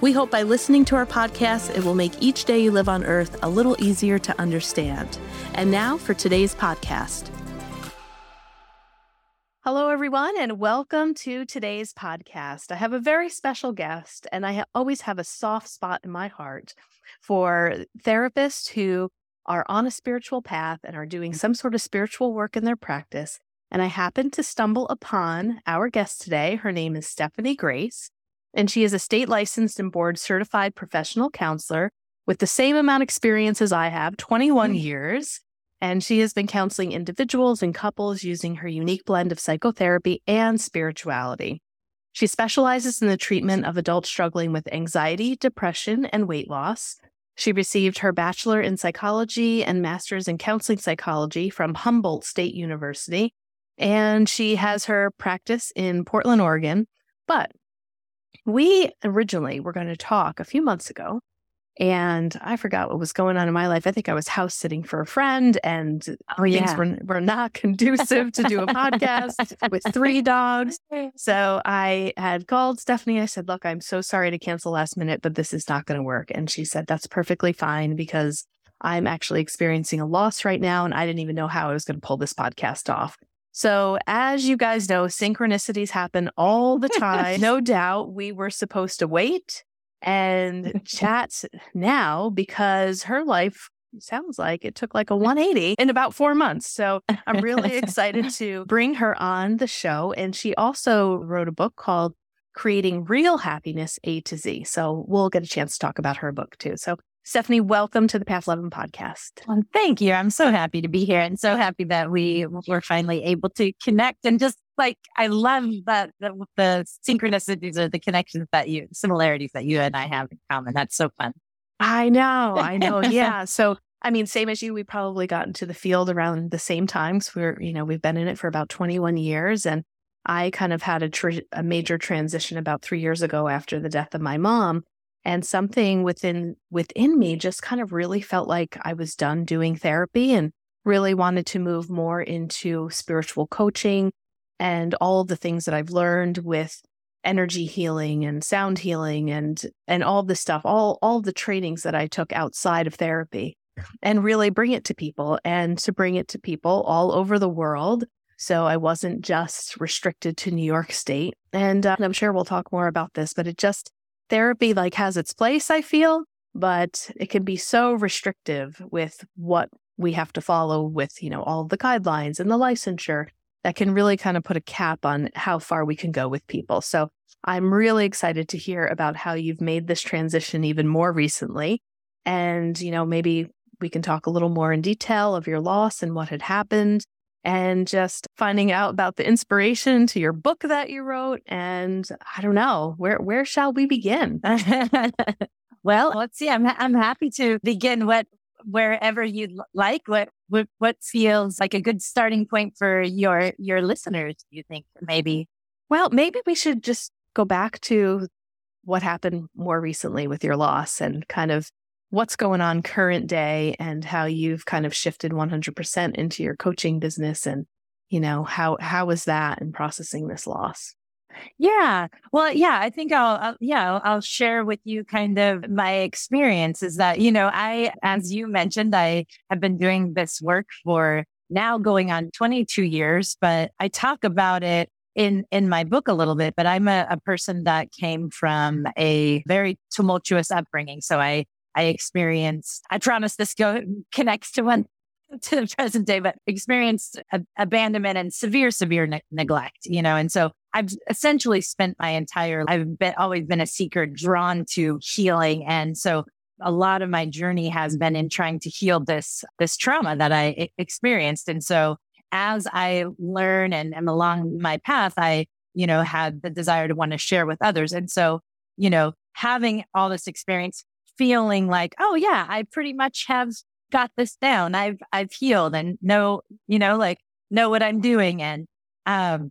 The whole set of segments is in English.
We hope by listening to our podcast, it will make each day you live on earth a little easier to understand. And now for today's podcast. Hello, everyone, and welcome to today's podcast. I have a very special guest, and I always have a soft spot in my heart for therapists who are on a spiritual path and are doing some sort of spiritual work in their practice. And I happened to stumble upon our guest today. Her name is Stephanie Grace, and she is a state licensed and board certified professional counselor with the same amount of experience as I have 21 mm. years. And she has been counseling individuals and couples using her unique blend of psychotherapy and spirituality. She specializes in the treatment of adults struggling with anxiety, depression, and weight loss. She received her bachelor in psychology and master's in counseling psychology from Humboldt State University. And she has her practice in Portland, Oregon. But we originally were going to talk a few months ago and I forgot what was going on in my life. I think I was house sitting for a friend, and oh, things yeah. were, were not conducive to do a podcast with three dogs. So I had called Stephanie. I said, Look, I'm so sorry to cancel last minute, but this is not going to work. And she said, That's perfectly fine because I'm actually experiencing a loss right now, and I didn't even know how I was going to pull this podcast off. So, as you guys know, synchronicities happen all the time. no doubt we were supposed to wait and chats now because her life sounds like it took like a 180 in about four months. So I'm really excited to bring her on the show. And she also wrote a book called Creating Real Happiness A to Z. So we'll get a chance to talk about her book too. So Stephanie, welcome to the Path 11 podcast. Well, thank you. I'm so happy to be here and so happy that we were finally able to connect and just like, I love that the, the synchronicities or the connections that you, similarities that you and I have in common. That's so fun. I know. I know. yeah. So, I mean, same as you, we probably got into the field around the same times. We're, you know, we've been in it for about 21 years and I kind of had a, tr- a major transition about three years ago after the death of my mom and something within within me just kind of really felt like I was done doing therapy and really wanted to move more into spiritual coaching and all of the things that I've learned with energy healing and sound healing and and all the stuff all all the trainings that I took outside of therapy and really bring it to people and to bring it to people all over the world. So I wasn't just restricted to New York state and, uh, and I'm sure we'll talk more about this but it just therapy like has its place, I feel, but it can be so restrictive with what we have to follow with, you know, all the guidelines and the licensure that can really kind of put a cap on how far we can go with people. So I'm really excited to hear about how you've made this transition even more recently. And, you know, maybe we can talk a little more in detail of your loss and what had happened and just finding out about the inspiration to your book that you wrote. And I don't know, where where shall we begin? well, let's see. I'm I'm happy to begin what wherever you like. What what what feels like a good starting point for your your listeners? You think maybe? Well, maybe we should just go back to what happened more recently with your loss and kind of what's going on current day and how you've kind of shifted 100% into your coaching business and you know how how was that in processing this loss? Yeah. Well yeah i think i'll, I'll yeah I'll, I'll, share with you kind of my experience is that you know i as you mentioned i have been doing this work for now going on 22 years but i talk about it in in my book a little bit but i'm a, a person that came from a very tumultuous upbringing. So i I experienced, I promise this go, connects to one to the present day, but experienced abandonment and severe, severe ne- neglect, you know? And so I've essentially spent my entire, I've been, always been a seeker drawn to healing. And so a lot of my journey has been in trying to heal this, this trauma that I experienced. And so as I learn and am along my path, I, you know, had the desire to want to share with others. And so, you know, having all this experience feeling like, oh, yeah, I pretty much have got this down. I've, I've healed and know, you know, like know what I'm doing. And, um,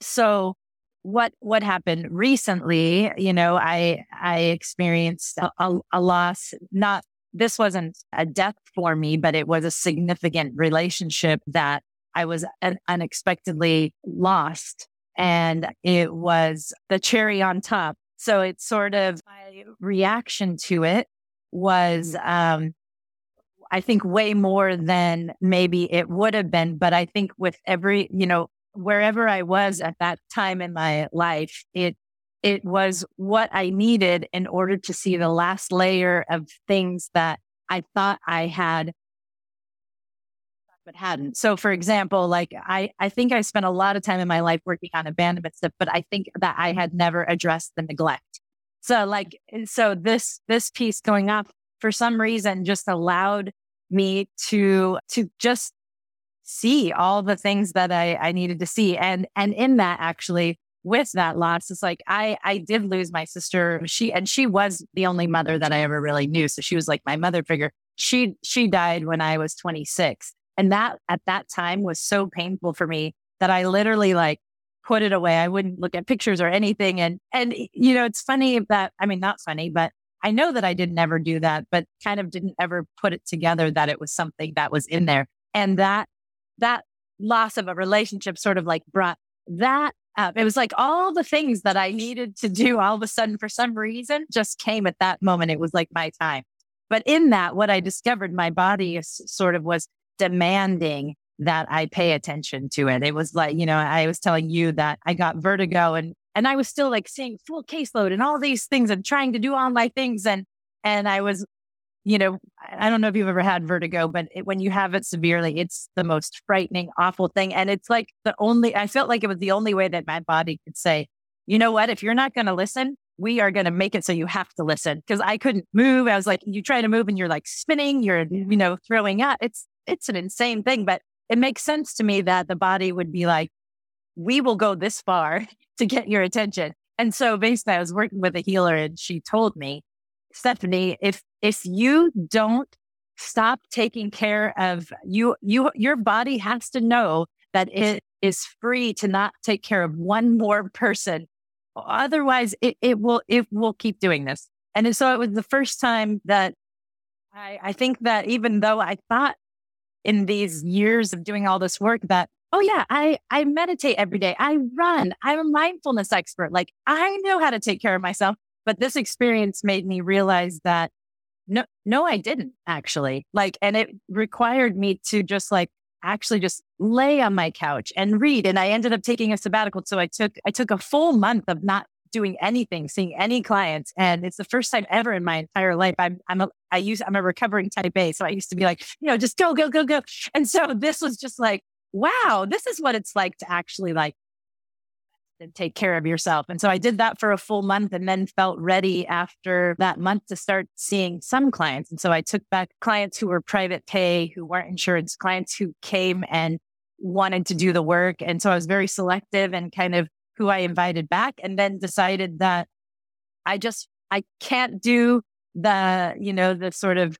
so what, what happened recently, you know, I, I experienced a, a, a loss, not, this wasn't a death for me, but it was a significant relationship that I was un- unexpectedly lost. And it was the cherry on top. So it's sort of my reaction to it was, um, I think way more than maybe it would have been. But I think with every, you know, wherever I was at that time in my life, it, it was what I needed in order to see the last layer of things that I thought I had but hadn't. So for example, like I, I think I spent a lot of time in my life working on abandonment stuff, but I think that I mm-hmm. had never addressed the neglect. So like, eh, so this, this piece going up for some reason just allowed me to, to just see all the things that I, I needed to see. And, and in that actually with that loss, it's like I, I did lose my sister. She, and she was the only mother that I ever really knew. So she was like my mother figure. She, she died when I was 26 and that at that time was so painful for me that I literally like put it away. I wouldn't look at pictures or anything. And, and, you know, it's funny that, I mean, not funny, but I know that I did never do that, but kind of didn't ever put it together that it was something that was in there. And that, that loss of a relationship sort of like brought that up. It was like all the things that I needed to do all of a sudden for some reason just came at that moment. It was like my time. But in that, what I discovered my body sort of was demanding that I pay attention to it. It was like, you know, I was telling you that I got vertigo and and I was still like seeing full caseload and all these things and trying to do all my things and and I was you know, I don't know if you've ever had vertigo, but it, when you have it severely, it's the most frightening, awful thing. And it's like the only, I felt like it was the only way that my body could say, you know what, if you're not going to listen, we are going to make it so you have to listen. Cause I couldn't move. I was like, you try to move and you're like spinning, you're, you know, throwing up. It's, it's an insane thing, but it makes sense to me that the body would be like, we will go this far to get your attention. And so basically I was working with a healer and she told me, Stephanie, if, if you don't stop taking care of you, you, your body has to know that it is free to not take care of one more person. Otherwise it, it will, it will keep doing this. And so it was the first time that I, I think that even though I thought in these years of doing all this work that, oh yeah, I, I meditate every day. I run. I'm a mindfulness expert. Like I know how to take care of myself. But this experience made me realize that no, no, I didn't actually like, and it required me to just like actually just lay on my couch and read. And I ended up taking a sabbatical. So I took, I took a full month of not doing anything, seeing any clients. And it's the first time ever in my entire life. I'm, I'm a, I use, I'm a recovering type A. So I used to be like, you know, just go, go, go, go. And so this was just like, wow, this is what it's like to actually like take care of yourself. And so I did that for a full month and then felt ready after that month to start seeing some clients. And so I took back clients who were private pay, who weren't insurance, clients who came and wanted to do the work. And so I was very selective and kind of who I invited back and then decided that I just, I can't do the, you know, the sort of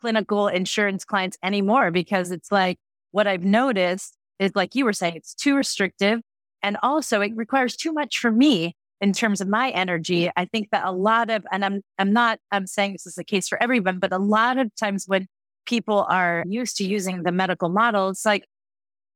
clinical insurance clients anymore because it's like what I've noticed is like you were saying, it's too restrictive. And also it requires too much for me in terms of my energy. I think that a lot of, and I'm, I'm not, I'm saying this is the case for everyone, but a lot of times when people are used to using the medical model, it's like,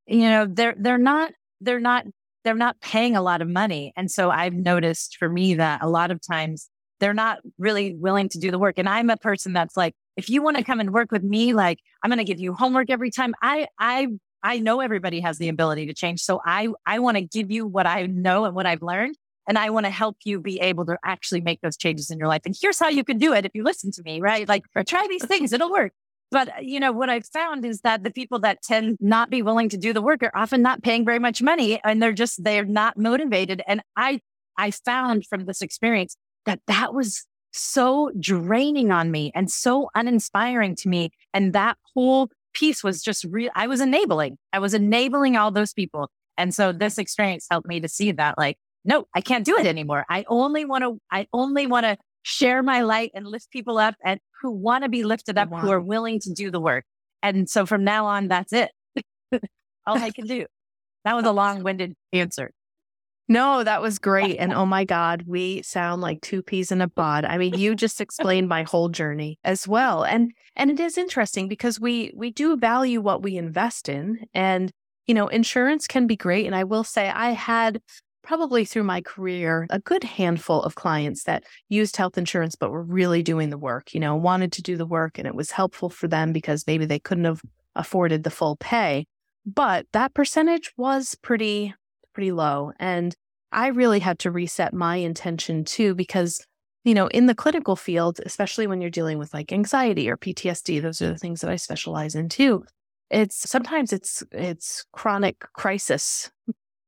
you know, they're, they're not, they're not they're not paying a lot of money. And so I've noticed for me that a lot of times they're not really willing to do the work. And I'm a person that's like, if you want to come and work with me, like I'm going to give you homework every time. I, I, I know everybody has the ability to change. So I, I want to give you what I know and what I've learned. And I want to help you be able to actually make those changes in your life. And here's how you can do it if you listen to me, right? Like, try these things, it'll work. But, uh, you know, what I've found is that the people that tend not be willing to do the work are often not paying very much money and they're just, they're not motivated. And I, I found from this experience that that was so draining on me and so uninspiring to me. And that whole piece was just real. I was enabling. I was enabling all those people. And so this experience helped me to see that like, no, I can't do it anymore. I only want to, I only want to share my light and lift people up and who want to be lifted up, wow. who are willing to do the work. And so from now on, that's it. All I can do. That was a long winded answer. No, that was great. And oh my God, we sound like two peas in a pod. I mean, you just explained my whole journey as well. And and it is interesting because we we do value what we invest in. And, you know, insurance can be great. And I will say I had probably through my career a good handful of clients that used health insurance but were really doing the work, you know, wanted to do the work and it was helpful for them because maybe they couldn't have afforded the full pay. But that percentage was pretty pretty low. And I really had to reset my intention too, because, you know, in the clinical field, especially when you're dealing with like anxiety or PTSD, those are the things that I specialize in too. It's sometimes it's it's chronic crisis.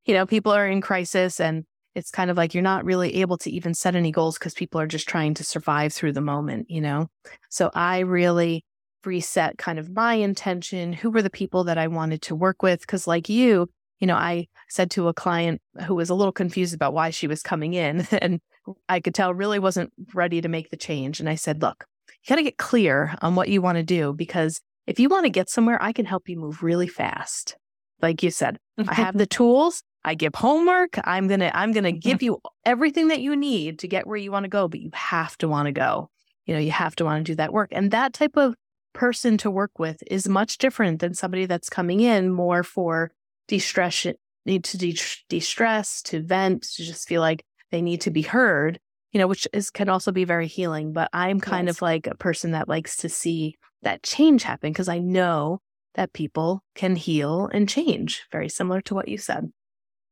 You know, people are in crisis and it's kind of like you're not really able to even set any goals because people are just trying to survive through the moment, you know? So I really reset kind of my intention. Who were the people that I wanted to work with? Because, like you, you know, I said to a client who was a little confused about why she was coming in, and I could tell really wasn't ready to make the change. And I said, look, you got to get clear on what you want to do because if you want to get somewhere, I can help you move really fast. Like you said, I have the tools. I give homework. I'm going to I'm going to give you everything that you need to get where you want to go, but you have to want to go. You know, you have to want to do that work. And that type of person to work with is much different than somebody that's coming in more for de-stress need to de- de-stress to vent to just feel like they need to be heard you know which is can also be very healing but i'm kind yes. of like a person that likes to see that change happen because i know that people can heal and change very similar to what you said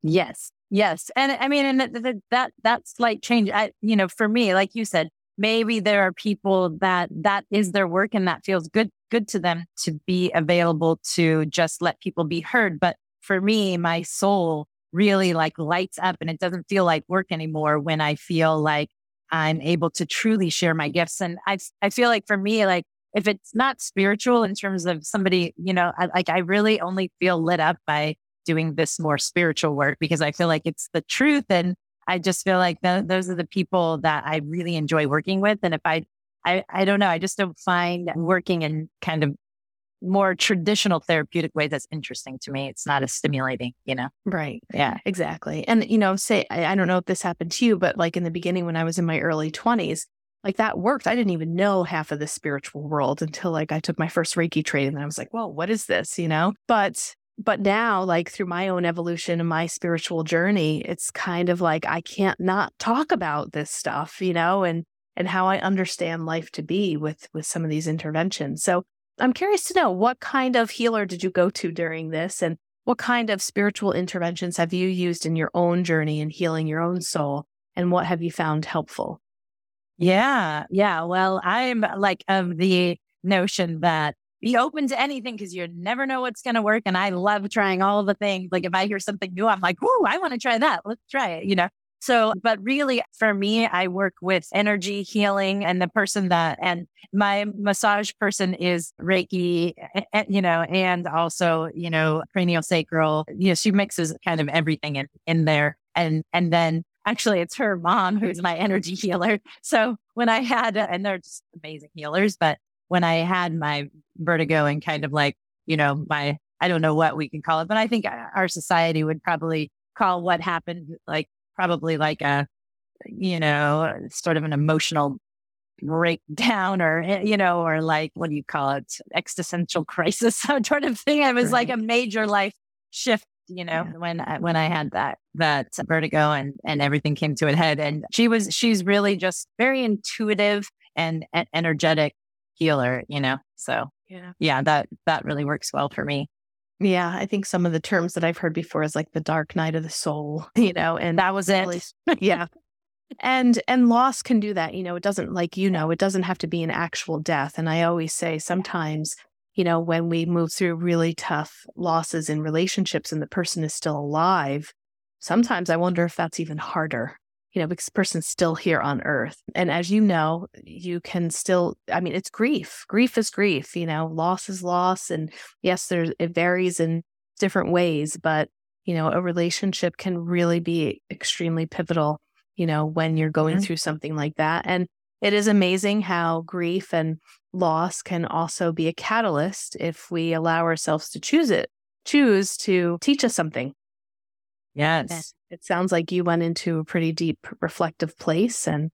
yes yes and i mean and that that, that slight change i you know for me like you said maybe there are people that that is their work and that feels good good to them to be available to just let people be heard but for me, my soul really like lights up and it doesn't feel like work anymore when I feel like I'm able to truly share my gifts. And I, I feel like for me, like if it's not spiritual in terms of somebody, you know, I, like I really only feel lit up by doing this more spiritual work because I feel like it's the truth. And I just feel like the, those are the people that I really enjoy working with. And if I, I, I don't know, I just don't find working in kind of more traditional therapeutic way that's interesting to me. It's not as stimulating, you know? Right. Yeah, exactly. And, you know, say, I, I don't know if this happened to you, but like in the beginning when I was in my early 20s, like that worked. I didn't even know half of the spiritual world until like I took my first Reiki training and I was like, well, what is this? You know? But but now like through my own evolution and my spiritual journey it's kind of like i can't not talk about this stuff you know and and how i understand life to be with with some of these interventions so I'm curious to know what kind of healer did you go to during this and what kind of spiritual interventions have you used in your own journey in healing your own soul and what have you found helpful? Yeah. Yeah. Well, I'm like of the notion that be open to anything because you never know what's going to work. And I love trying all the things. Like if I hear something new, I'm like, oh, I want to try that. Let's try it, you know? So, but really for me, I work with energy healing and the person that, and my massage person is Reiki, you know, and also, you know, cranial sacral, you know, she mixes kind of everything in, in there. And, and then actually it's her mom who's my energy healer. So when I had, and they're just amazing healers, but when I had my vertigo and kind of like, you know, my, I don't know what we can call it, but I think our society would probably call what happened like probably like a, you know, sort of an emotional breakdown or, eh, you know, or like, what do you call it? Existential crisis sort of thing. It was right. like a major life shift you know yeah. when I, when I had that that vertigo and and everything came to a head and she was she's really just very intuitive and, and energetic healer you know so yeah yeah that that really works well for me yeah, I think some of the terms that I've heard before is like the dark night of the soul, you know, and that was it. yeah. And and loss can do that, you know, it doesn't like you know, it doesn't have to be an actual death. And I always say sometimes, you know, when we move through really tough losses in relationships and the person is still alive, sometimes I wonder if that's even harder you know, because person's still here on earth. And as you know, you can still, I mean, it's grief. Grief is grief, you know, loss is loss. And yes, there's, it varies in different ways, but, you know, a relationship can really be extremely pivotal, you know, when you're going mm-hmm. through something like that. And it is amazing how grief and loss can also be a catalyst if we allow ourselves to choose it, choose to teach us something. Yes. It sounds like you went into a pretty deep reflective place and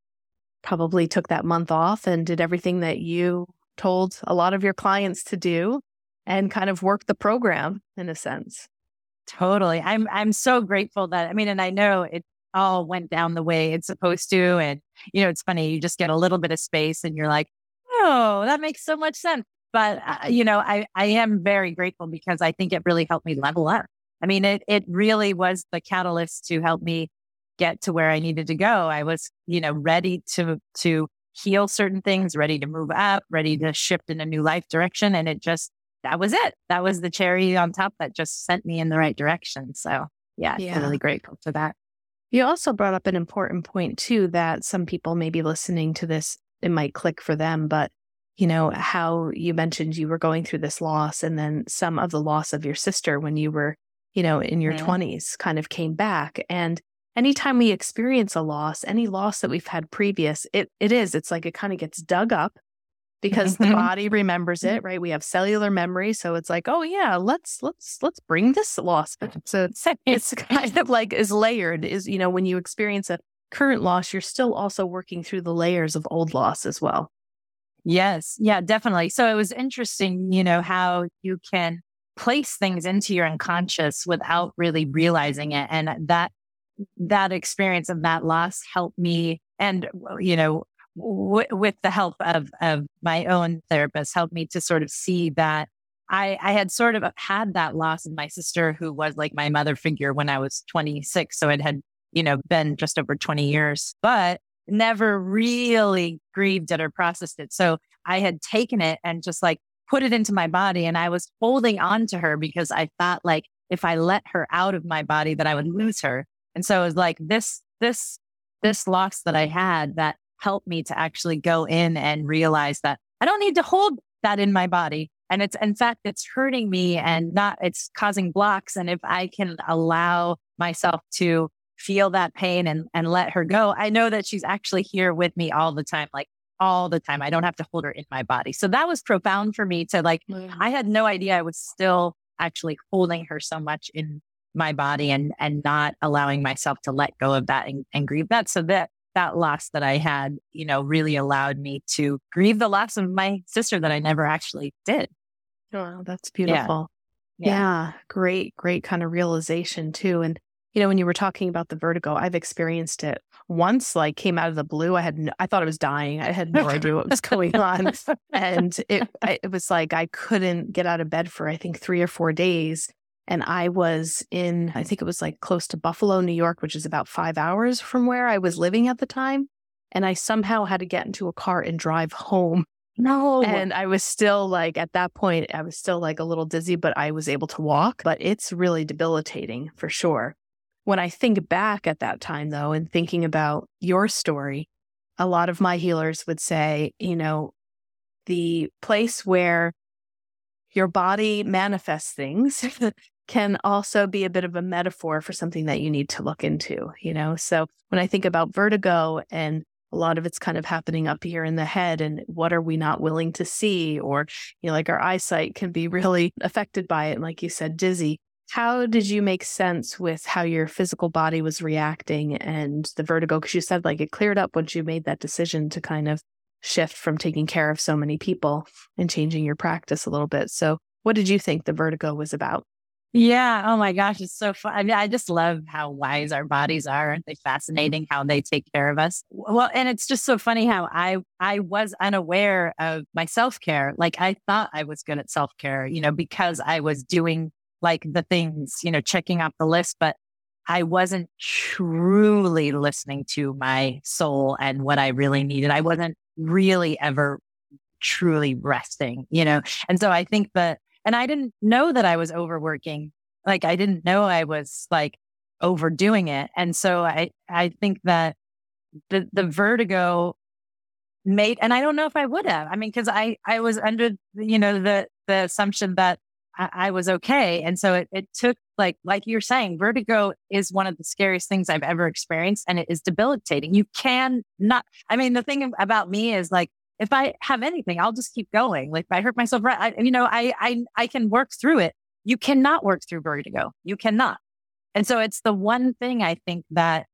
probably took that month off and did everything that you told a lot of your clients to do and kind of worked the program in a sense. Totally. I'm I'm so grateful that I mean and I know it all went down the way it's supposed to and you know it's funny you just get a little bit of space and you're like, "Oh, that makes so much sense." But uh, you know, I I am very grateful because I think it really helped me level up. I mean, it it really was the catalyst to help me get to where I needed to go. I was, you know, ready to to heal certain things, ready to move up, ready to shift in a new life direction and it just that was it. That was the cherry on top that just sent me in the right direction. So, yeah, yeah. I'm really grateful for that. You also brought up an important point too that some people may be listening to this, it might click for them, but you know, how you mentioned you were going through this loss and then some of the loss of your sister when you were, you know, in your yeah. 20s kind of came back. And anytime we experience a loss, any loss that we've had previous, it it is, it's like it kind of gets dug up because the mm-hmm. body remembers it, right? We have cellular memory, so it's like, oh yeah, let's let's let's bring this loss. So it's, it's kind of like is layered. Is you know when you experience a current loss, you're still also working through the layers of old loss as well. Yes, yeah, definitely. So it was interesting, you know, how you can place things into your unconscious without really realizing it, and that that experience of that loss helped me and you know w- with the help of, of my own therapist, helped me to sort of see that I, I had sort of had that loss of my sister, who was like my mother figure when I was 26. So it had, you know, been just over 20 years, but never really grieved it or processed it. So I had taken it and just like put it into my body and I was holding on to her because I thought like if I let her out of my body that I would lose her. And so it was like this, this, this loss that I had that helped me to actually go in and realize that I don't need to hold that in my body. And it's, in fact, it's hurting me and not, it's causing blocks. And if I can allow myself to feel that pain and, and let her go, I know that she's actually here with me all the time, like all the time. I don't have to hold her in my body. So that was profound for me to like, mm. I had no idea I was still actually holding her so much in my body and, and not allowing myself to let go of that and, and grieve that. So that that loss that I had, you know, really allowed me to grieve the loss of my sister that I never actually did. Wow, that's beautiful. Yeah. yeah. yeah. great, great kind of realization too. And you know, when you were talking about the vertigo, I've experienced it once. Like, came out of the blue. I had, no, I thought I was dying. I had no idea what was going on, and it, I, it was like I couldn't get out of bed for I think three or four days. And I was in, I think it was like close to Buffalo, New York, which is about five hours from where I was living at the time. And I somehow had to get into a car and drive home. No. And I was still like, at that point, I was still like a little dizzy, but I was able to walk. But it's really debilitating for sure. When I think back at that time, though, and thinking about your story, a lot of my healers would say, you know, the place where your body manifests things can also be a bit of a metaphor for something that you need to look into, you know? So when I think about vertigo and a lot of it's kind of happening up here in the head and what are we not willing to see or you know like our eyesight can be really affected by it and like you said dizzy how did you make sense with how your physical body was reacting and the vertigo because you said like it cleared up once you made that decision to kind of shift from taking care of so many people and changing your practice a little bit so what did you think the vertigo was about yeah. Oh my gosh. It's so fun. I mean, I just love how wise our bodies are. Aren't they fascinating how they take care of us? Well, and it's just so funny how I, I was unaware of my self care. Like I thought I was good at self care, you know, because I was doing like the things, you know, checking off the list, but I wasn't truly listening to my soul and what I really needed. I wasn't really ever truly resting, you know? And so I think that and I didn't know that I was overworking. Like I didn't know I was like overdoing it. And so I, I think that the, the vertigo made, and I don't know if I would have, I mean, cause I, I was under, you know, the, the assumption that I, I was okay. And so it, it took like, like you're saying, vertigo is one of the scariest things I've ever experienced and it is debilitating. You can not, I mean, the thing about me is like, if I have anything, I'll just keep going. Like if I hurt myself, right, I, you know, I, I, I can work through it. You cannot work through vertigo. You cannot. And so it's the one thing I think that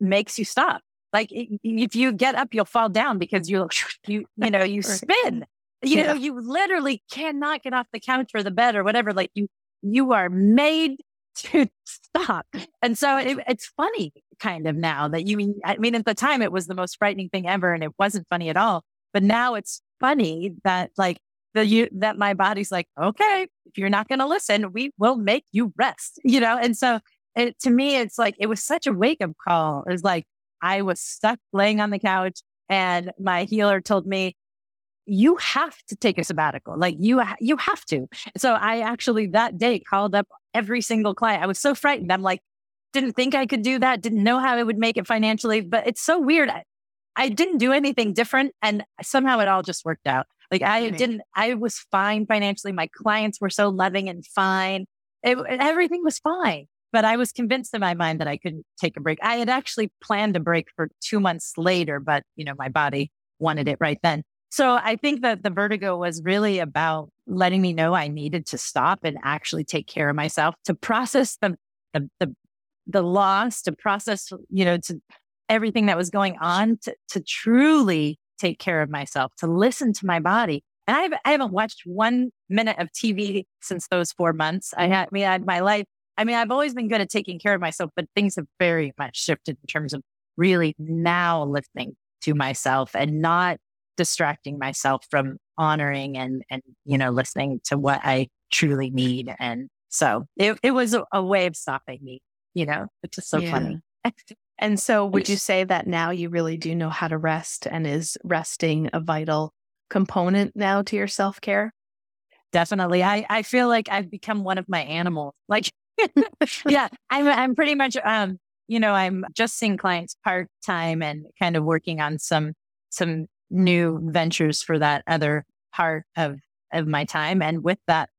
makes you stop. Like if you get up, you'll fall down because you, you, you know, you spin. You yeah. know, you literally cannot get off the couch or the bed or whatever. Like you, you are made to stop. And so it, it's funny kind of now that you mean, I mean, at the time it was the most frightening thing ever and it wasn't funny at all. But now it's funny that like the, you, that my body's like, okay, if you're not going to listen, we will make you rest, you know? And so it, to me, it's like, it was such a wake up call. It was like, I was stuck laying on the couch and my healer told me, you have to take a sabbatical. Like you, you have to. So I actually that day called up every single client. I was so frightened. I'm like, didn't think I could do that. Didn't know how I would make it financially, but it's so weird. I, I didn't do anything different and somehow it all just worked out. Like I didn't, I was fine financially. My clients were so loving and fine. It, everything was fine, but I was convinced in my mind that I couldn't take a break. I had actually planned a break for two months later, but you know, my body wanted it right then. So I think that the vertigo was really about letting me know I needed to stop and actually take care of myself to process the, the, the, the loss, to process, you know, to everything that was going on, to, to truly take care of myself, to listen to my body. And I've, I haven't watched one minute of TV since those four months. I had, I mean, I had my life. I mean, I've always been good at taking care of myself, but things have very much shifted in terms of really now listening to myself and not distracting myself from honoring and, and, you know, listening to what I truly need. And so it, it was a, a way of stopping me, you know, which is so yeah. funny. and so would you say that now you really do know how to rest and is resting a vital component now to your self care? Definitely. I, I feel like I've become one of my animals. Like, yeah, I'm, I'm pretty much, um, you know, I'm just seeing clients part time and kind of working on some, some new ventures for that other part of, of my time. And with that,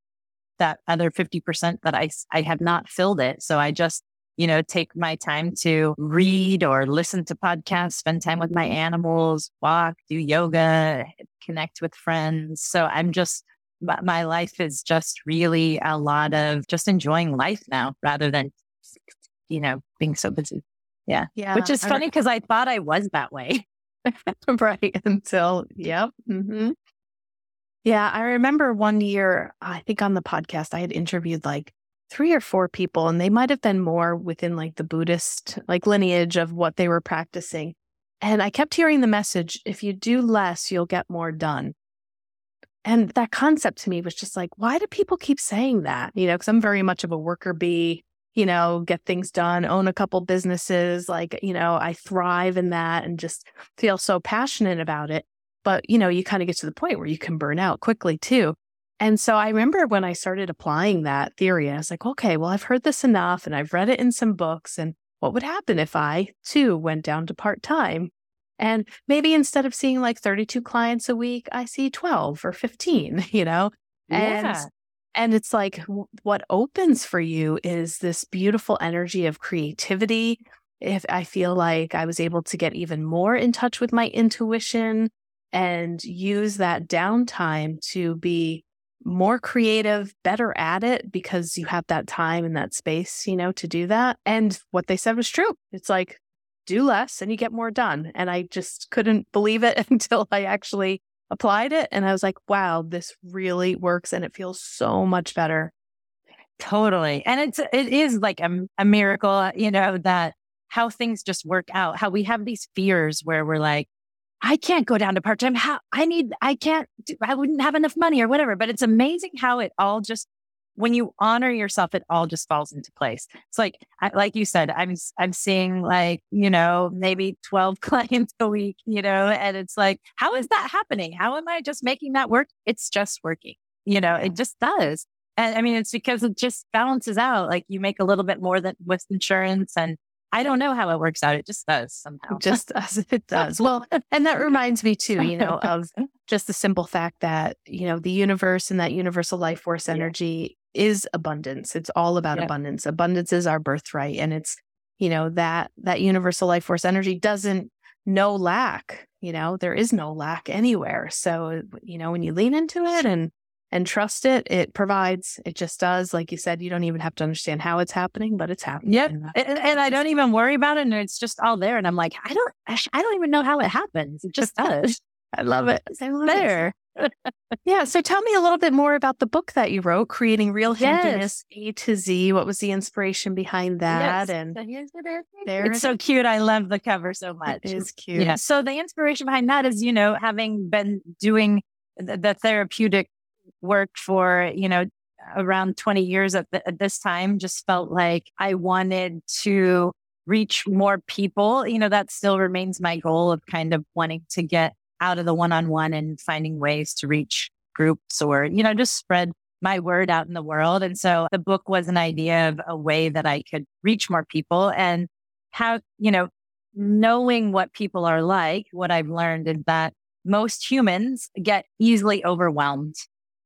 that other 50% that I, I have not filled it. So I just, you know, take my time to read or listen to podcasts, spend time with my animals, walk, do yoga, connect with friends. So I'm just, my life is just really a lot of just enjoying life now rather than, you know, being so busy. Yeah. Yeah. Which is funny because I thought I was that way. right. Until, yep. Mm-hmm. Yeah. I remember one year, I think on the podcast, I had interviewed like three or four people, and they might have been more within like the Buddhist like lineage of what they were practicing. And I kept hearing the message if you do less, you'll get more done. And that concept to me was just like, why do people keep saying that? You know, because I'm very much of a worker bee you know, get things done, own a couple businesses. Like, you know, I thrive in that and just feel so passionate about it. But, you know, you kind of get to the point where you can burn out quickly too. And so I remember when I started applying that theory, I was like, okay, well, I've heard this enough and I've read it in some books. And what would happen if I too went down to part time? And maybe instead of seeing like 32 clients a week, I see 12 or 15, you know? Yeah. And it's like what opens for you is this beautiful energy of creativity. If I feel like I was able to get even more in touch with my intuition and use that downtime to be more creative, better at it because you have that time and that space, you know, to do that. And what they said was true. It's like, do less and you get more done. And I just couldn't believe it until I actually applied it and I was like, wow, this really works and it feels so much better. Totally. And it's, it is like a, a miracle, you know, that how things just work out, how we have these fears where we're like, I can't go down to part time. How I need, I can't, do, I wouldn't have enough money or whatever. But it's amazing how it all just when you honor yourself, it all just falls into place. It's like, like you said, I'm, I'm seeing like, you know, maybe 12 clients a week, you know, and it's like, how is that happening? How am I just making that work? It's just working, you know, it just does. And I mean, it's because it just balances out. Like you make a little bit more than with insurance and I don't know how it works out. It just does somehow. Just as it does. Well, and that reminds me too, you know, of just the simple fact that, you know, the universe and that universal life force energy. Is abundance. It's all about yeah. abundance. Abundance is our birthright. And it's, you know, that that universal life force energy doesn't know lack. You know, there is no lack anywhere. So, you know, when you lean into it and and trust it. It provides, it just does. Like you said, you don't even have to understand how it's happening, but it's happening. Yep. And, and, I don't even worry about it. And it's just all there. And I'm like, I don't, I don't even know how it happens. It just does. I love it. It's there. Yeah. So tell me a little bit more about the book that you wrote, Creating Real Happiness yes. A to Z. What was the inspiration behind that? Yes. And there it's so cute. I love the cover so much. It is cute. Yeah. So the inspiration behind that is, you know, having been doing the, the therapeutic work for, you know, around 20 years at, the, at this time, just felt like I wanted to reach more people. You know, that still remains my goal of kind of wanting to get out of the one on one and finding ways to reach groups or, you know, just spread my word out in the world. And so the book was an idea of a way that I could reach more people and how, you know, knowing what people are like, what I've learned is that most humans get easily overwhelmed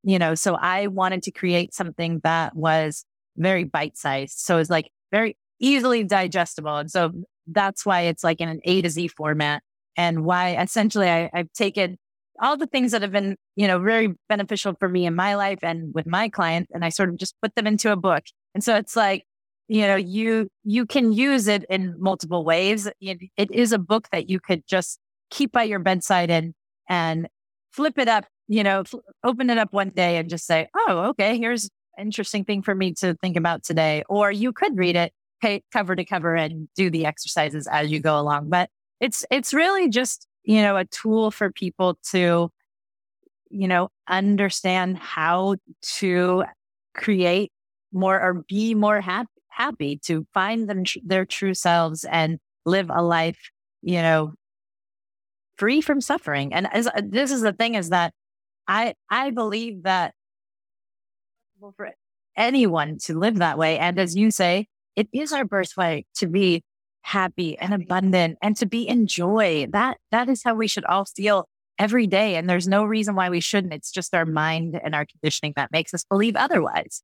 you know, so I wanted to create something that was very bite sized. So it's like very easily digestible. And so that's why it's like in an A to Z format and why essentially I, I've taken all the things that have been, you know, very beneficial for me in my life and with my clients. And I sort of just put them into a book. And so it's like, you know, you, you can use it in multiple ways. It, it is a book that you could just keep by your bedside and, and flip it up you know, open it up one day and just say, oh, okay, here's interesting thing for me to think about today. Or you could read it cover to cover and do the exercises as you go along. But it's, it's really just, you know, a tool for people to, you know, understand how to create more or be more happy, happy to find them, their true selves and live a life, you know, free from suffering. And as, this is the thing is that I I believe that for anyone to live that way, and as you say, it is our birthright to be happy and abundant and to be in joy. That that is how we should all feel every day. And there's no reason why we shouldn't. It's just our mind and our conditioning that makes us believe otherwise.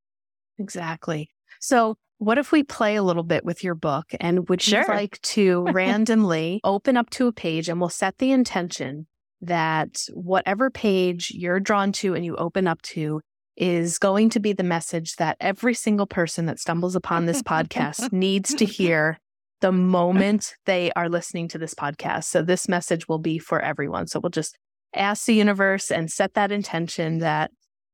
Exactly. So what if we play a little bit with your book and would sure. you like to randomly open up to a page and we'll set the intention that whatever page you're drawn to and you open up to is going to be the message that every single person that stumbles upon this podcast needs to hear the moment they are listening to this podcast. So this message will be for everyone. So we'll just ask the universe and set that intention that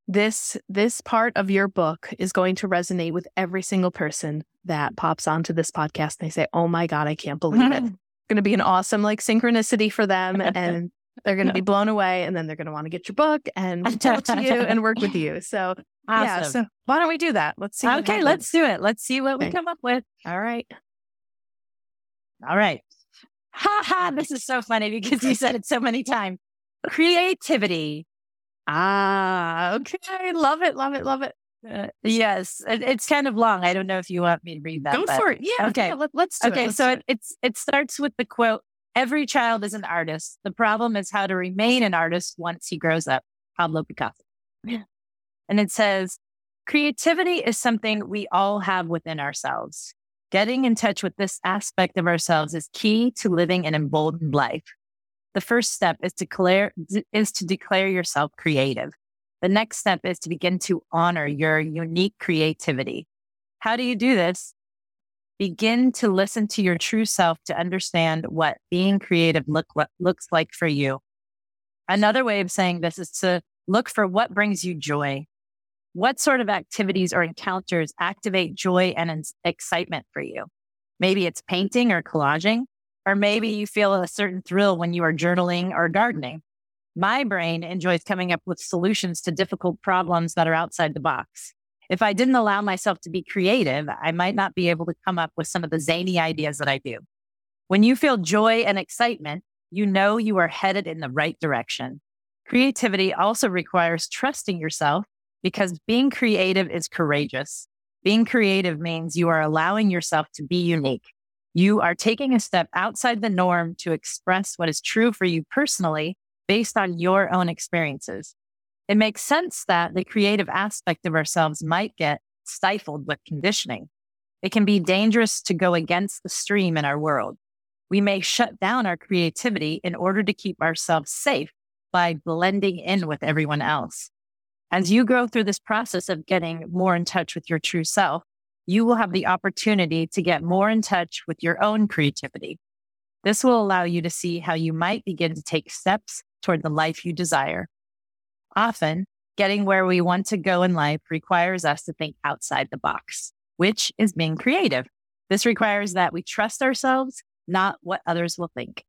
this this part of your book is going to resonate with every single person that pops onto this podcast. and They say, "Oh my god, I can't believe it." It's going to be an awesome like synchronicity for them and they're going to be blown away and then they're going to want to get your book and talk to you and work with you. So, awesome. yeah. So, why don't we do that? Let's see. Okay, let's do it. Let's see what okay. we come up with. All right. All right. Ha ha. This is so funny because you said it so many times. Creativity. Ah, okay. Love it. Love it. Love it. Uh, yes, it, it's kind of long. I don't know if you want me to read that. Go but, for it. Yeah. Okay. Yeah, let, us Okay. Let's so it, it's it starts with the quote Every child is an artist. The problem is how to remain an artist once he grows up. Pablo Picasso. And it says, creativity is something we all have within ourselves. Getting in touch with this aspect of ourselves is key to living an emboldened life. The first step is to declare, is to declare yourself creative. The next step is to begin to honor your unique creativity. How do you do this? begin to listen to your true self to understand what being creative look, what looks like for you. Another way of saying this is to look for what brings you joy. What sort of activities or encounters activate joy and excitement for you? Maybe it's painting or collaging, or maybe you feel a certain thrill when you are journaling or gardening. My brain enjoys coming up with solutions to difficult problems that are outside the box. If I didn't allow myself to be creative, I might not be able to come up with some of the zany ideas that I do. When you feel joy and excitement, you know you are headed in the right direction. Creativity also requires trusting yourself because being creative is courageous. Being creative means you are allowing yourself to be unique. You are taking a step outside the norm to express what is true for you personally based on your own experiences. It makes sense that the creative aspect of ourselves might get stifled with conditioning. It can be dangerous to go against the stream in our world. We may shut down our creativity in order to keep ourselves safe by blending in with everyone else. As you grow through this process of getting more in touch with your true self, you will have the opportunity to get more in touch with your own creativity. This will allow you to see how you might begin to take steps toward the life you desire. Often, getting where we want to go in life requires us to think outside the box, which is being creative. This requires that we trust ourselves, not what others will think.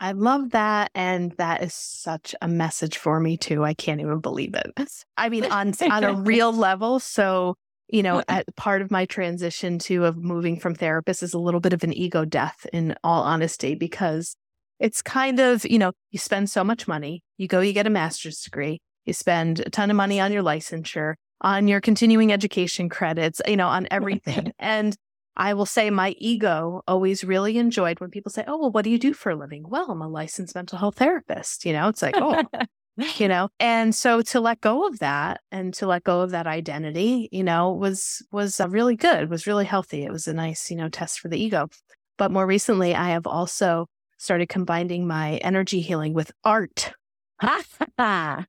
I love that. And that is such a message for me too. I can't even believe it. I mean, on, on a real level. So, you know, at part of my transition to of moving from therapist is a little bit of an ego death in all honesty, because it's kind of, you know, you spend so much money, you go, you get a master's degree, you spend a ton of money on your licensure, on your continuing education credits, you know, on everything. and I will say my ego always really enjoyed when people say, Oh, well, what do you do for a living? Well, I'm a licensed mental health therapist. You know, it's like, oh, you know, and so to let go of that and to let go of that identity, you know, was, was uh, really good, was really healthy. It was a nice, you know, test for the ego. But more recently, I have also started combining my energy healing with art. I've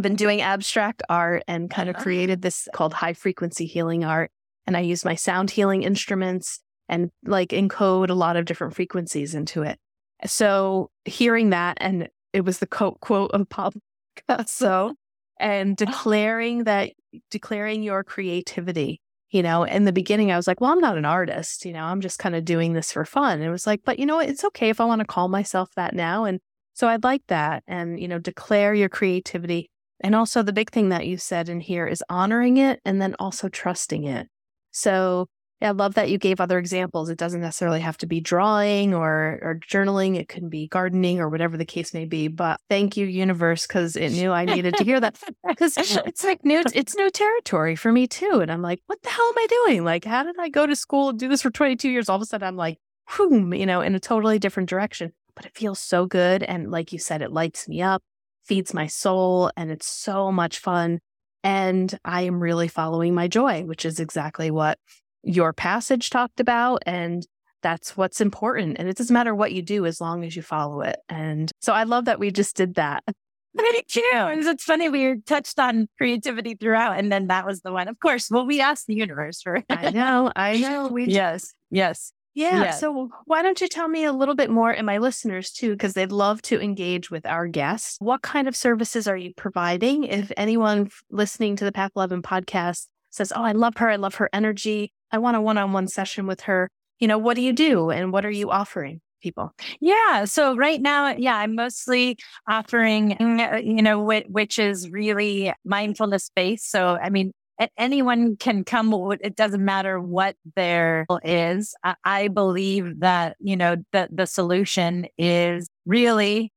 been doing abstract art and kind of uh-huh. created this called high frequency healing art and I use my sound healing instruments and like encode a lot of different frequencies into it. So hearing that, and it was the quote quote of Pablo Picasso, and oh. declaring that, declaring your creativity. You know, in the beginning, I was like, well, I'm not an artist. You know, I'm just kind of doing this for fun. And it was like, but you know, it's okay if I want to call myself that now. And so I'd like that. And, you know, declare your creativity. And also, the big thing that you said in here is honoring it and then also trusting it. So I love that you gave other examples. It doesn't necessarily have to be drawing or or journaling. It can be gardening or whatever the case may be. But thank you, universe, because it knew I needed to hear that. Because it's like new, it's new territory for me too. And I'm like, what the hell am I doing? Like, how did I go to school and do this for 22 years? All of a sudden, I'm like, boom, you know, in a totally different direction. But it feels so good, and like you said, it lights me up, feeds my soul, and it's so much fun. And I am really following my joy, which is exactly what your passage talked about. And that's what's important. And it doesn't matter what you do as long as you follow it. And so I love that we just did that. Me too. It's funny we touched on creativity throughout, and then that was the one. Of course, well, we asked the universe for. It. I know, I know. We yes, yes. Yeah. So why don't you tell me a little bit more and my listeners too, because they'd love to engage with our guests. What kind of services are you providing? If anyone listening to the Path 11 podcast says, Oh, I love her. I love her energy. I want a one on one session with her. You know, what do you do and what are you offering? People. Yeah. So right now, yeah, I'm mostly offering, mm, uh, you know, which is really mindfulness based. So, I mean, anyone can come. It doesn't matter what there is. I believe that, you know, the, the solution is really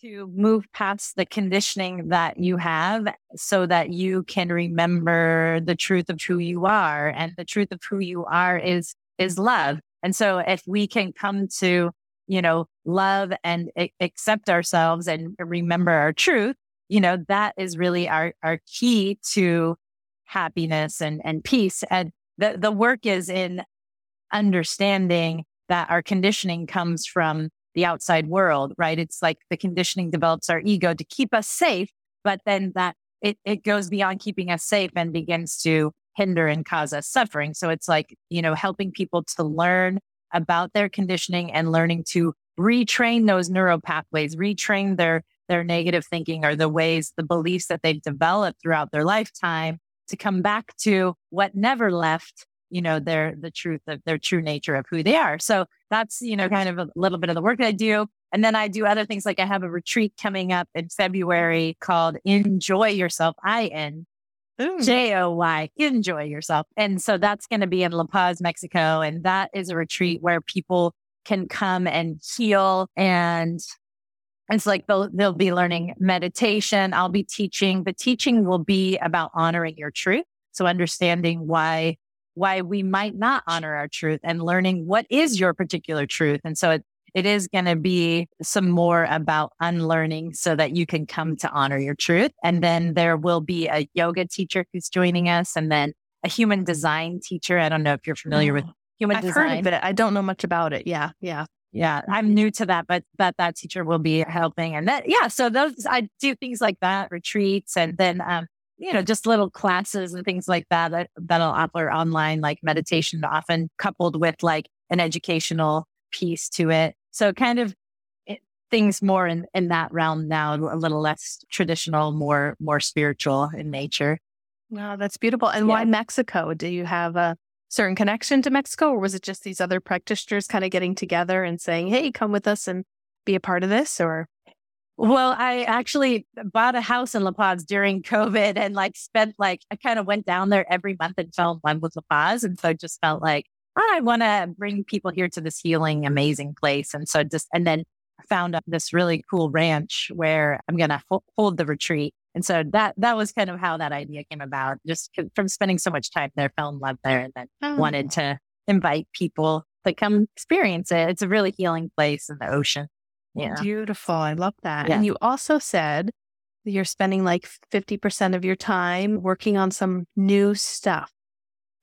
to move past the conditioning that you have so that you can remember the truth of who you are. And the truth of who you are is, is love. And so if we can come to, you know, love and accept ourselves and remember our truth, you know, that is really our, our key to happiness and, and peace. And the, the work is in understanding that our conditioning comes from the outside world, right? It's like the conditioning develops our ego to keep us safe, but then that it, it goes beyond keeping us safe and begins to hinder and cause us suffering. So it's like, you know, helping people to learn about their conditioning and learning to retrain those neural pathways, retrain their their negative thinking or the ways, the beliefs that they've developed throughout their lifetime to come back to what never left, you know, their, the truth of their true nature of who they are. So that's, you know, kind of a little bit of the work that I do. And then I do other things like I have a retreat coming up in February called Enjoy Yourself. I N J O Y, enjoy yourself. And so that's going to be in La Paz, Mexico. And that is a retreat where people can come and heal and it's like they'll, they'll be learning meditation. I'll be teaching. The teaching will be about honoring your truth. So understanding why why we might not honor our truth and learning what is your particular truth. And so it, it is going to be some more about unlearning so that you can come to honor your truth. And then there will be a yoga teacher who's joining us and then a human design teacher. I don't know if you're familiar with human I've design. heard of it. I don't know much about it. Yeah. Yeah. Yeah, I'm new to that, but that that teacher will be helping, and that yeah. So those I do things like that, retreats, and then um, you know, just little classes and things like that that that'll offer online, like meditation, often coupled with like an educational piece to it. So kind of it, things more in in that realm now, a little less traditional, more more spiritual in nature. Wow, that's beautiful. And yeah. why Mexico? Do you have a certain connection to Mexico, or was it just these other practitioners kind of getting together and saying, "Hey, come with us and be a part of this"? Or well, I actually bought a house in La Paz during COVID and like spent like I kind of went down there every month and fell in love with La Paz, and so I just felt like oh, I want to bring people here to this healing, amazing place, and so just and then found this really cool ranch where I'm going to ho- hold the retreat and so that that was kind of how that idea came about. Just from spending so much time there, fell in love there, and then oh. wanted to invite people to come experience it. It's a really healing place in the ocean. Yeah, beautiful. I love that. Yeah. And you also said you're spending like fifty percent of your time working on some new stuff.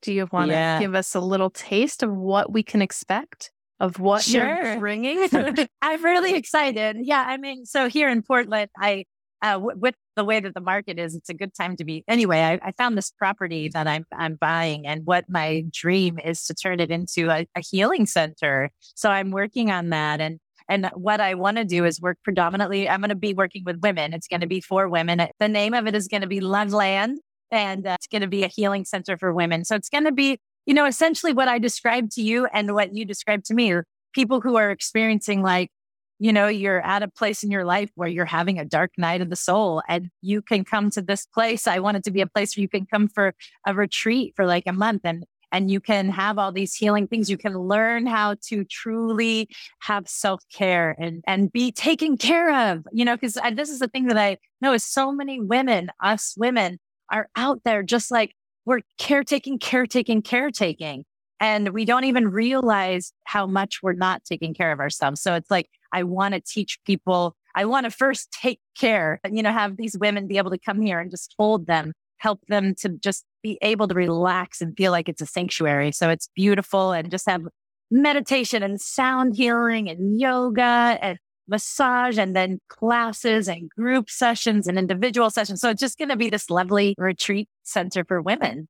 Do you want to give us a little taste of what we can expect? Of what sure. you're bringing? I'm really excited. Yeah, I mean, so here in Portland, I uh, w- with the way that the market is, it's a good time to be. Anyway, I, I, found this property that I'm I'm buying, and what my dream is to turn it into a, a healing center. So I'm working on that, and and what I want to do is work predominantly. I'm going to be working with women. It's going to be for women. The name of it is going to be Love Land, and uh, it's going to be a healing center for women. So it's going to be, you know, essentially what I described to you and what you described to me. People who are experiencing like you know, you're at a place in your life where you're having a dark night of the soul and you can come to this place. I want it to be a place where you can come for a retreat for like a month and and you can have all these healing things. You can learn how to truly have self care and, and be taken care of, you know, because this is the thing that I know is so many women, us women are out there just like we're caretaking, caretaking, caretaking. And we don't even realize how much we're not taking care of ourselves. So it's like, I want to teach people. I want to first take care, you know, have these women be able to come here and just hold them, help them to just be able to relax and feel like it's a sanctuary. So it's beautiful and just have meditation and sound healing and yoga and massage and then classes and group sessions and individual sessions. So it's just going to be this lovely retreat center for women.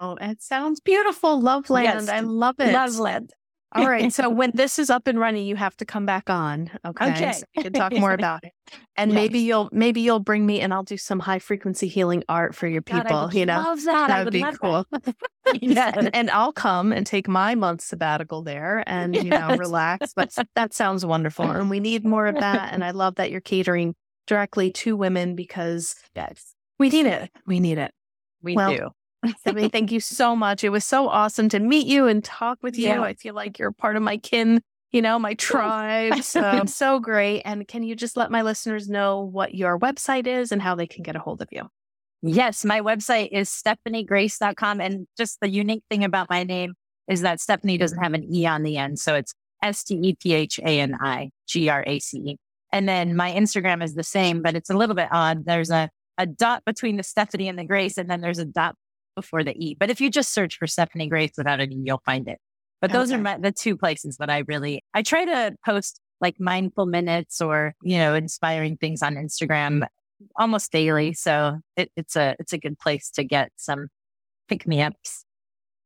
Oh, it sounds beautiful. Loveland. Yes. I love it. Loveland. All right. So when this is up and running, you have to come back on. Okay. okay. So we can talk more about it. And yes. maybe you'll maybe you'll bring me and I'll do some high frequency healing art for your people. God, you know, love that. That would, would be cool. yeah. And, and, I'll come and take my month sabbatical there and you know relax. But that sounds wonderful. And we need more of that. And I love that you're catering directly to women because yes, we need it. We need it. We well, do. Stephani, thank you so much. It was so awesome to meet you and talk with you. Yeah. I feel like you're part of my kin, you know, my tribe. So, so great. And can you just let my listeners know what your website is and how they can get a hold of you? Yes, my website is stephanigrace.com. And just the unique thing about my name is that Stephani doesn't have an E on the end. So it's S T E P H A N I G R A C E. And then my Instagram is the same, but it's a little bit odd. There's a, a dot between the Stephani and the Grace, and then there's a dot before the E. But if you just search for Stephani Grace without an E, you'll find it. But those okay. are my, the two places that I really, I try to post like mindful minutes or, you know, inspiring things on Instagram almost daily. So it, it's a, it's a good place to get some pick me ups.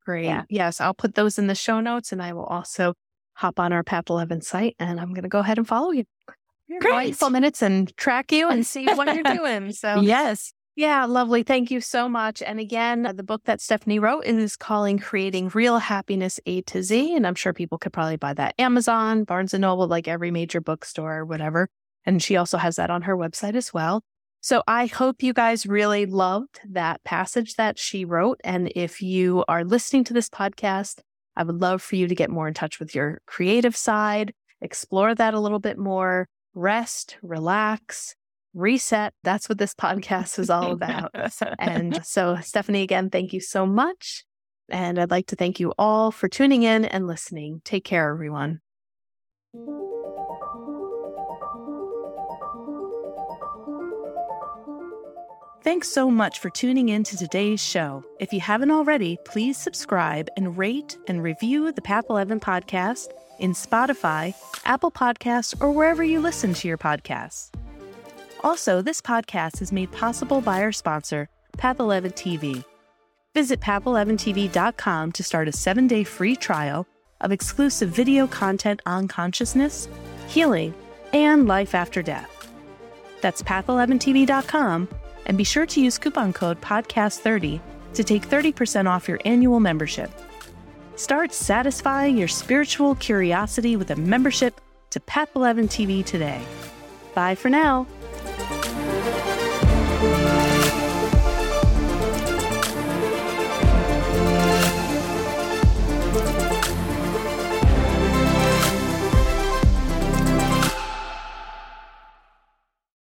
Great. Yeah. Yes. I'll put those in the show notes and I will also hop on our Path 11 site and I'm going to go ahead and follow you. Great. Mindful minutes and track you and see what you're doing. So yes. Yeah, lovely. Thank you so much. And again, the book that Stephani wrote is calling Creating Real Happiness A to Z. And I'm sure people could probably buy that Amazon, Barnes and Noble, like every major bookstore, or whatever. And she also has that on her website as well. So I hope you guys really loved that passage that she wrote. And if you are listening to this podcast, I would love for you to get more in touch with your creative side, explore that a little bit more, rest, relax, reset. That's what this podcast is all about. and so, Stephani, again, thank you so much. And I'd like to thank you all for tuning in and listening. Take care, everyone. Thanks so much for tuning in to today's show. If you haven't already, please subscribe and rate and review the Path 11 podcast in Spotify, Apple Podcasts, or wherever you listen to your podcasts. Also, this podcast is made possible by our sponsor, Path 11 TV. Visit path11tv.com to start a seven day free trial of exclusive video content on consciousness, healing, and life after death. That's path11tv.com and be sure to use coupon code PODCAST30 to take 30% off your annual membership. Start satisfying your spiritual curiosity with a membership to Path 11 TV today. Bye for now.